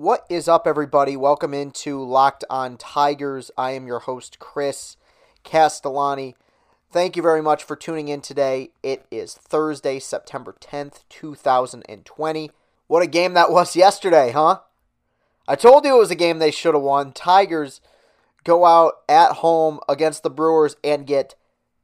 What is up, everybody? Welcome into Locked on Tigers. I am your host, Chris Castellani. Thank you very much for tuning in today. It is Thursday, September 10th, 2020. What a game that was yesterday, huh? I told you it was a game they should have won. Tigers go out at home against the Brewers and get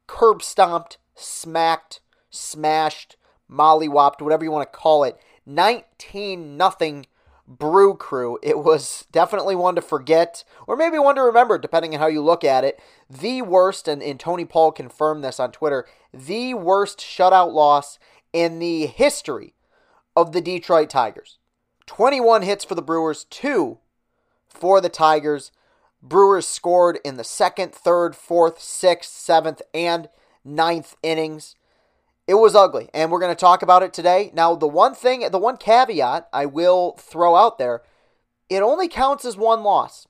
curb stomped, smacked, smashed, mollywopped, whatever you want to call it. 19 nothing Brew Crew. It was definitely one to forget, or maybe one to remember, depending on how you look at it. The worst, and, and Tony Paul confirmed this on Twitter, the worst shutout loss in the history of the Detroit Tigers. 21 hits for the Brewers, 2 for the Tigers. Brewers scored in the second, third, fourth, sixth, seventh, and ninth innings. It was ugly, and we're going to talk about it today. Now, the one thing, the one caveat I will throw out there, it only counts as one loss.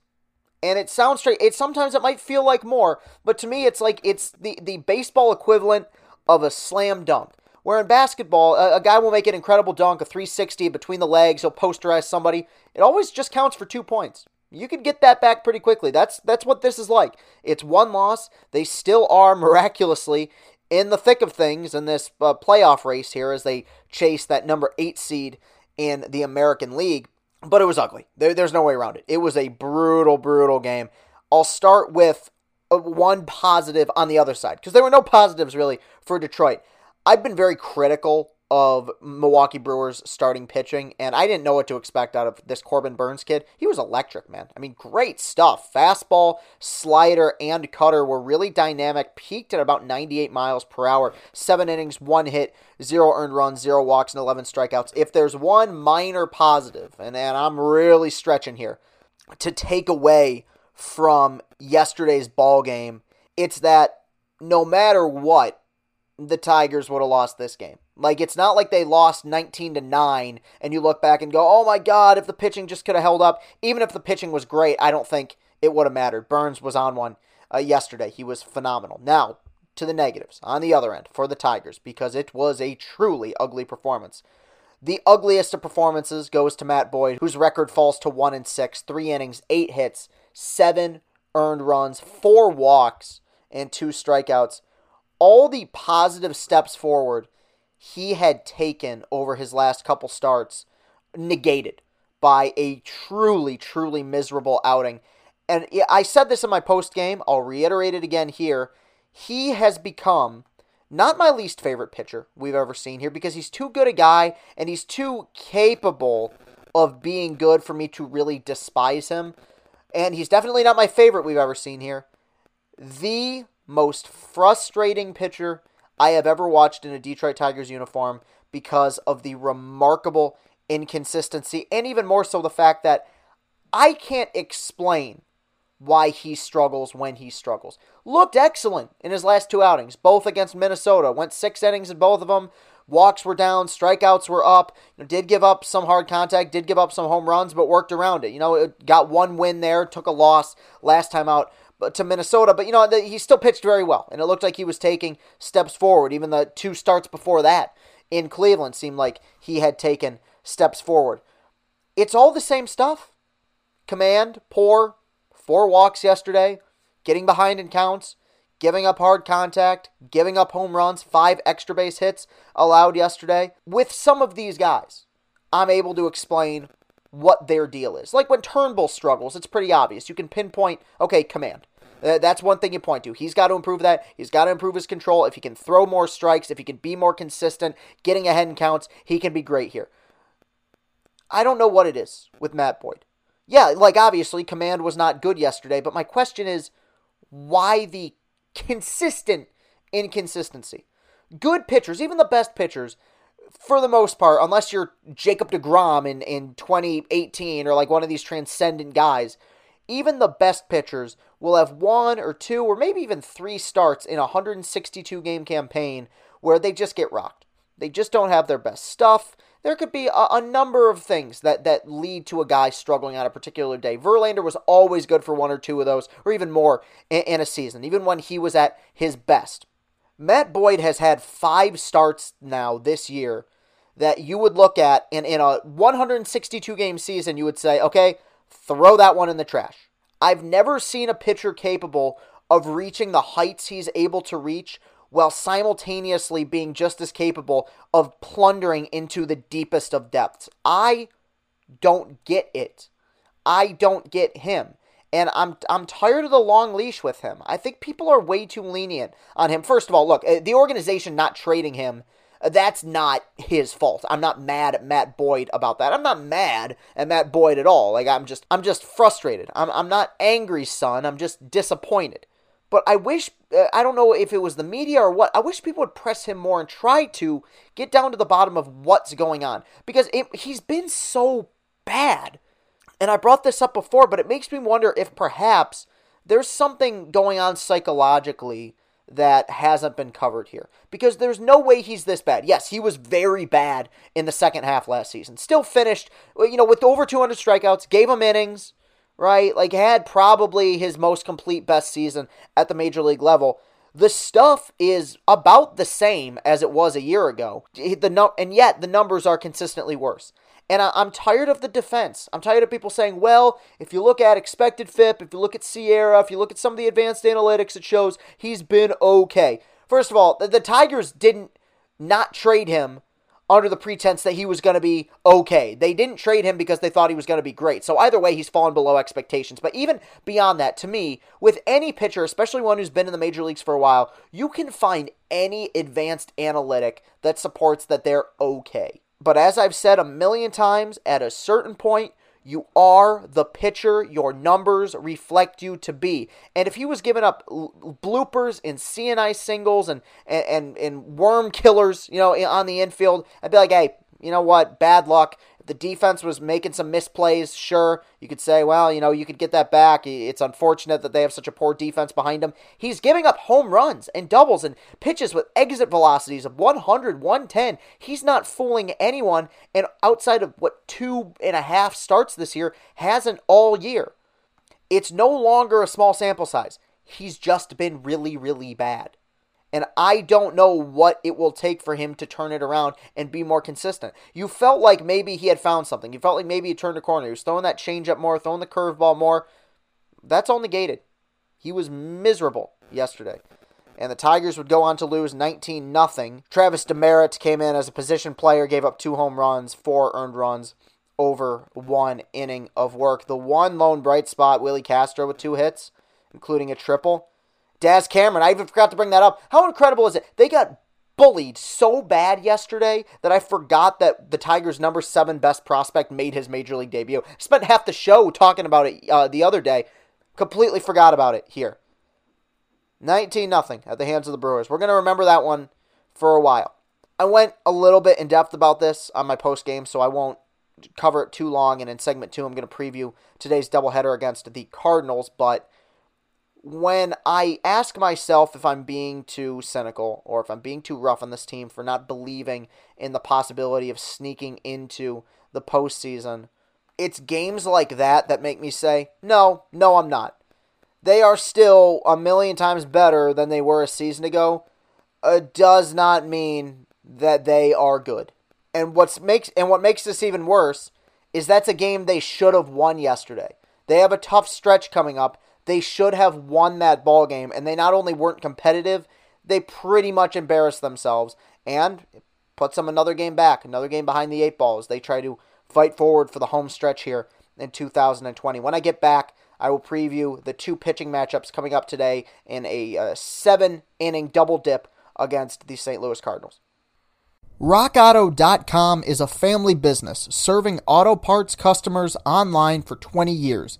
And it sounds straight. It sometimes it might feel like more, but to me, it's like it's the the baseball equivalent of a slam dunk. Where in basketball, a, a guy will make an incredible dunk, a 360 between the legs, he'll posterize somebody. It always just counts for two points. You can get that back pretty quickly. That's that's what this is like. It's one loss. They still are miraculously in the thick of things in this uh, playoff race here as they chase that number eight seed in the American League. But it was ugly. There, there's no way around it. It was a brutal, brutal game. I'll start with uh, one positive on the other side because there were no positives really for Detroit. I've been very critical of Milwaukee Brewers starting pitching, and I didn't know what to expect out of this Corbin Burnes kid. He was electric, man. I mean, great stuff. Fastball, slider, and cutter were really dynamic, peaked at about 98 miles per hour. Seven innings, one hit, zero earned runs, zero walks, and 11 strikeouts. If there's one minor positive, and, and I'm really stretching here, to take away from yesterday's ball game, it's that no matter what, the Tigers would have lost this game. Like it's not like they lost 19 to 9 and you look back and go, "Oh my god, if the pitching just could have held up, even if the pitching was great, I don't think it would have mattered." Burnes was on one uh, yesterday. He was phenomenal. Now, to the negatives on the other end for the Tigers because it was a truly ugly performance. The ugliest of performances goes to Matt Boyd, whose record falls to 1 and 6, 3 innings, 8 hits, 7 earned runs, 4 walks, and 2 strikeouts. All the positive steps forward he had taken over his last couple starts negated by a truly, truly miserable outing. And I said this in my post game, I'll reiterate it again here. He has become not my least favorite pitcher we've ever seen here because he's too good a guy and he's too capable of being good for me to really despise him. And he's definitely not my favorite we've ever seen here. The most frustrating pitcher I have ever watched in a Detroit Tigers uniform because of the remarkable inconsistency and even more so the fact that I can't explain why he struggles when he struggles. Looked excellent in his last two outings, both against Minnesota. Went six innings in both of them. Walks were down, strikeouts were up. You know, did give up some hard contact, did give up some home runs, but worked around it. You know, it got one win there, took a loss last time out to Minnesota. But you know, he still pitched very well, and it looked like he was taking steps forward. Even the two starts before that in Cleveland seemed like he had taken steps forward. It's all the same stuff. Command, poor, four walks yesterday, getting behind in counts, giving up hard contact, giving up home runs, five extra base hits allowed yesterday. With some of these guys, I'm able to explain what their deal is. Like when Turnbull struggles, it's pretty obvious. You can pinpoint, okay, command. Uh, that's one thing you point to. He's got to improve that. He's got to improve his control. If he can throw more strikes, if he can be more consistent, getting ahead in counts, he can be great here. I don't know what it is with Matt Boyd. Yeah, like obviously, command was not good yesterday, but my question is why the consistent inconsistency? Good pitchers, even the best pitchers, for the most part, unless you're Jacob deGrom in, in 2018 or like one of these transcendent guys, even the best pitchers will have one or two or maybe even three starts in a 162 game campaign where they just get rocked. They just don't have their best stuff. There could be a, a, number of things that, that lead to a guy struggling on a particular day. Verlander was always good for one or two of those, or even more in, in a season, even when he was at his best. Matt Boyd has had five starts now this year that you would look at and in a 162 game season, you would say, okay, throw that one in the trash. I've never seen a pitcher capable of reaching the heights he's able to reach while simultaneously being just as capable of plundering into the deepest of depths. I don't get it. I don't get him. And I'm I'm tired of the long leash with him. I think people are way too lenient on him. First of all, look, uh, the organization not trading him uh, that's not his fault. I'm not mad at Matt Boyd about that. I'm not mad at Matt Boyd at all. Like I'm just I'm just frustrated. I'm I'm not angry, son. I'm just disappointed. But I wish, uh, I don't know if it was the media or what, I wish people would press him more and try to get down to the bottom of what's going on. Because it, he's been so bad. And I brought this up before, but it makes me wonder if perhaps there's something going on psychologically that hasn't been covered here. Because there's no way he's this bad. Yes, he was very bad in the second half last season. Still finished, you know, with over 200 strikeouts, gave him innings, right? Like had probably his most complete best season at the major league level. The stuff is about the same as it was a year ago. The no, and yet the numbers are consistently worse. And I, am tired of the defense. I'm tired of people saying, well, if you look at expected FIP, if you look at SIERA, if you look at some of the advanced analytics, it shows he's been okay. First of all, the, the Tigers didn't not trade him under the pretense that he was going to be okay. They didn't trade him because they thought he was going to be great. So either way, he's fallen below expectations. But even beyond that, to me, with any pitcher, especially one who's been in the major leagues for a while, you can find any advanced analytic that supports that they're okay. But as I've said a million times, at a certain point, you are the pitcher your numbers reflect you to be. And if he was giving up bloopers and seeing-eye singles and, and, and worm killers, you know, on the infield, I'd be like, hey, you know what? Bad luck the defense was making some misplays, sure, you could say, well, you know, you could get that back. It's unfortunate that they have such a poor defense behind him. He's giving up home runs and doubles and pitches with exit velocities of 100, 110. He's not fooling anyone, and outside of what two and a half starts this year, hasn't all year. It's no longer a small sample size. He's just been really, really bad. And I don't know what it will take for him to turn it around and be more consistent. You felt like maybe he had found something. You felt like maybe he turned a corner. He was throwing that changeup more, throwing the curveball more. That's all negated. He was miserable yesterday. And the Tigers would go on to lose 19 0. Travis Demeritte came in as a position player, gave up two home runs, four earned runs over one inning of work. The one lone bright spot, Willi Castro with two hits, including a triple. Daz Cameron, I even forgot to bring that up. How incredible is it? They got bullied so bad yesterday that I forgot that the Tigers' number seven best prospect made his major league debut. Spent half the show talking about it uh, the other day. Completely forgot about it here. 19 nothing at the hands of the Brewers. We're going to remember that one for a while. I went a little bit in depth about this on my post game, so I won't cover it too long. And in segment two, I'm going to preview today's doubleheader against the Cardinals. But when I ask myself if I'm being too cynical or if I'm being too rough on this team for not believing in the possibility of sneaking into the postseason, it's games like that that make me say, no, no, I'm not. They are still a million times better than they were a season ago. It does not mean that they are good. And what's makes and what makes this even worse is that's a game they should have won yesterday. They have a tough stretch coming up they should have won that ball game, and they not only weren't competitive, they pretty much embarrassed themselves and puts them another game back, another game behind the eight balls. They try to fight forward for the home stretch here in 2020. When I get back, I will preview the two pitching matchups coming up today in a uh, seven inning double dip against the St. Louis Cardinals. RockAuto.com is a family business serving auto parts customers online for 20 years.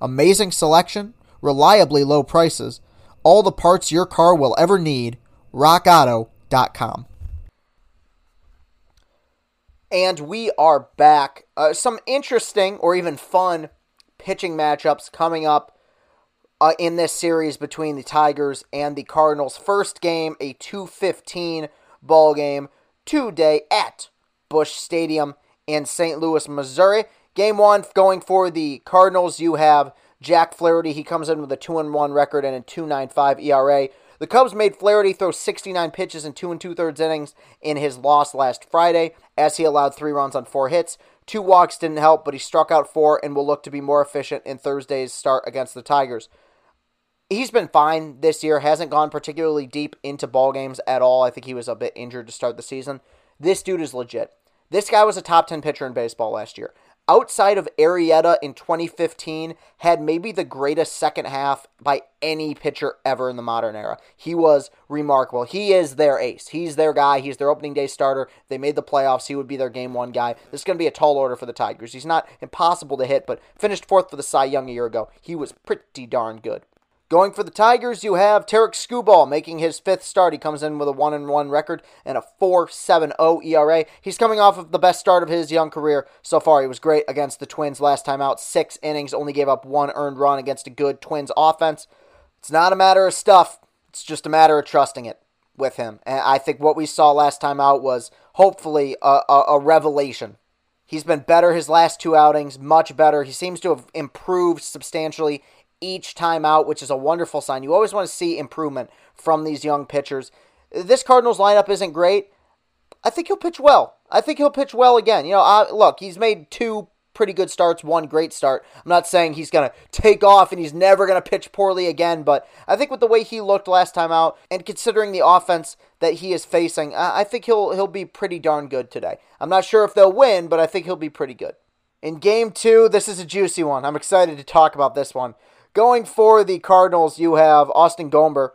Amazing selection, reliably low prices, all the parts your car will ever need. RockAuto.com. And we are back. Uh, some interesting or even fun pitching matchups coming up uh, in this series between the Tigers and the Cardinals. First game, a 215 ball game today at Busch Stadium in St. Louis, Missouri. Game one going for the Cardinals. You have Jack Flaherty. He comes in with a 2 and 1 record and a 2.95 ERA. The Cubs made Flaherty throw 69 pitches in two and two thirds innings in his loss last Friday, as he allowed three runs on four hits. Two walks didn't help, but he struck out four and will look to be more efficient in Thursday's start against the Tigers. He's been fine this year, hasn't gone particularly deep into ball games at all. I think he was a bit injured to start the season. This dude is legit. This guy was a top 10 pitcher in baseball last year outside of Arrieta in 2015, had maybe the greatest second half by any pitcher ever in the modern era. He was remarkable. He is their ace. He's their guy. He's their opening day starter. They made the playoffs. He would be their game one guy. This is going to be a tall order for the Tigers. He's not impossible to hit, but finished fourth for the Cy Young a year ago. He was pretty darn good. Going for the Tigers, you have Tarik Skubal making his fifth start. He comes in with a 1 1 record and a 4.70 ERA. He's coming off of the best start of his young career so far. He was great against the Twins last time out. Six innings, only gave up one earned run against a good Twins offense. It's not a matter of stuff, it's just a matter of trusting it with him. And I think what we saw last time out was hopefully a, a, a revelation. He's been better his last two outings, much better. He seems to have improved substantially each time out, which is a wonderful sign. You always want to see improvement from these young pitchers. This Cardinals lineup isn't great. I think he'll pitch well. I think he'll pitch well again. You know, uh, look, he's made two pretty good starts, one great start. I'm not saying he's going to take off and he's never going to pitch poorly again, but I think with the way he looked last time out and considering the offense that he is facing, I think he'll he'll be pretty darn good today. I'm not sure if they'll win, but I think he'll be pretty good. In game 2, this is a juicy one. I'm excited to talk about this one. Going for the Cardinals, you have Austin Gomber.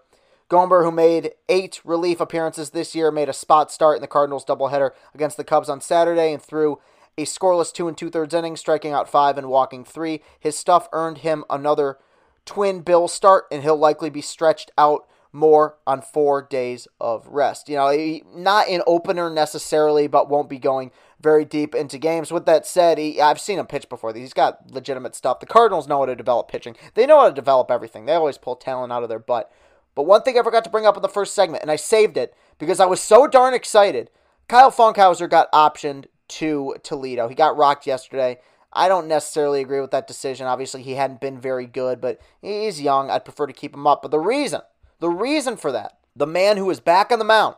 Gomber, who made eight relief appearances this year, made a spot start in the Cardinals doubleheader against the Cubs on Saturday and threw a scoreless two and two thirds inning, striking out five and walking three. His stuff earned him another twin bill start, and he'll likely be stretched out more on four days of rest. You know, not an opener necessarily, but won't be going very deep into games. With that said, he, I've seen him pitch before. He's got legitimate stuff. The Cardinals know how to develop pitching. They know how to develop everything. They always pull talent out of their butt. But one thing I forgot to bring up in the first segment, and I saved it because I was so darn excited. Kyle Funkhouser got optioned to Toledo. He got rocked yesterday. I don't necessarily agree with that decision. Obviously, he hadn't been very good, but he's young. I'd prefer to keep him up. But the reason, the reason for that, the man who is back on the mound,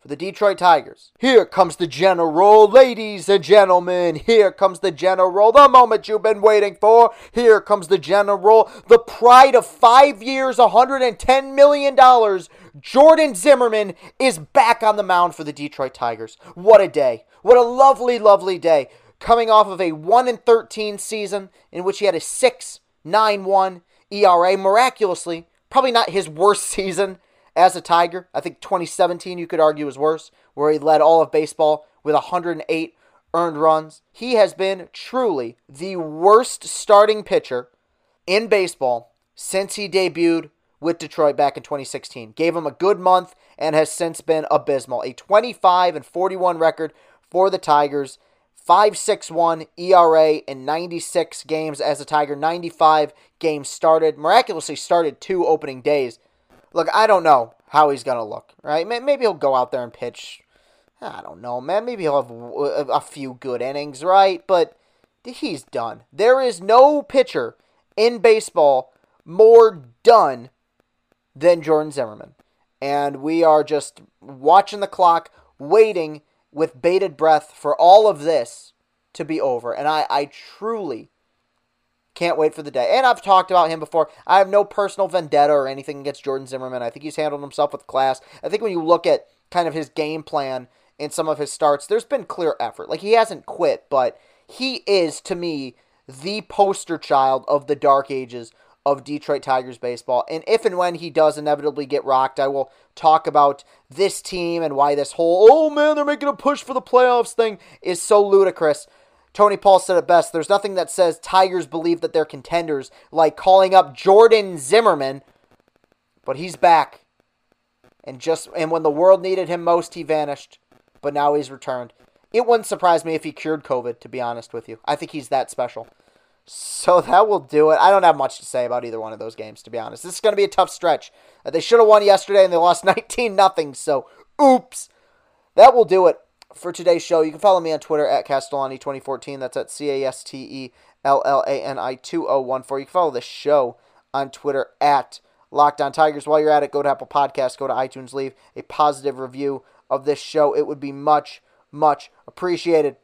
for the Detroit Tigers. Here comes the general, ladies and gentlemen. Here comes the general, the moment you've been waiting for. Here comes the general, the pride of five years, $110 million. Jordan Zimmermann is back on the mound for the Detroit Tigers. What a day. What a lovely, lovely day. Coming off of a 1 13 season in which he had a 6 9 1 ERA, miraculously, probably not his worst season as a Tiger. I think 2017 you could argue is worse, where he led all of baseball with 108 earned runs. He has been truly the worst starting pitcher in baseball since he debuted with Detroit back in 2016. Gave him a good month and has since been abysmal. A 25 and 41 record for the Tigers. 5.61 ERA in 96 games as a Tiger. 95 games started. Miraculously started two opening days look, I don't know how he's gonna look. Right? Maybe he'll go out there and pitch. I don't know, man. Maybe he'll have a few good innings, right? But he's done. There is no pitcher in baseball more done than Jordan Zimmermann. And we are just watching the clock, waiting with bated breath for all of this to be over. And I, I truly can't wait for the day. And I've talked about him before. I have no personal vendetta or anything against Jordan Zimmermann. I think he's handled himself with class. I think when you look at kind of his game plan in some of his starts, there's been clear effort. Like he hasn't quit, but he is to me the poster child of the dark ages of Detroit Tigers baseball. And if and when he does inevitably get rocked, I will talk about this team and why this whole, oh man, they're making a push for the playoffs thing is so ludicrous. Tony Paul said it best there's nothing that says Tigers believe that they're contenders like calling up Jordan Zimmermann, but he's back. And just and when the world needed him most, he vanished. But now he's returned. It wouldn't surprise me if he cured COVID, to be honest with you. I think he's that special. So that will do it. I don't have much to say about either one of those games, to be honest. This is going to be a tough stretch. Uh, they should have won yesterday and they lost 19 nothing. So, oops. That will do it for today's show. You can follow me on Twitter at Castellani2014. That's at C A S T E L L A N I 2014. You can follow the show on Twitter at Locked On Tigers. While you're at it, go to Apple Podcasts, go to iTunes, leave a positive review of this show. It would be much, much appreciated.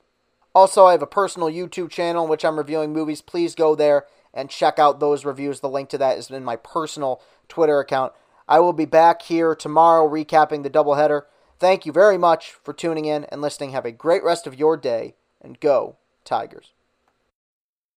Also, I have a personal YouTube channel in which I'm reviewing movies. Please go there and check out those reviews. The link to that is in my personal Twitter account. I will be back here tomorrow recapping the doubleheader. Thank you very much for tuning in and listening. Have a great rest of your day and go, Tigers.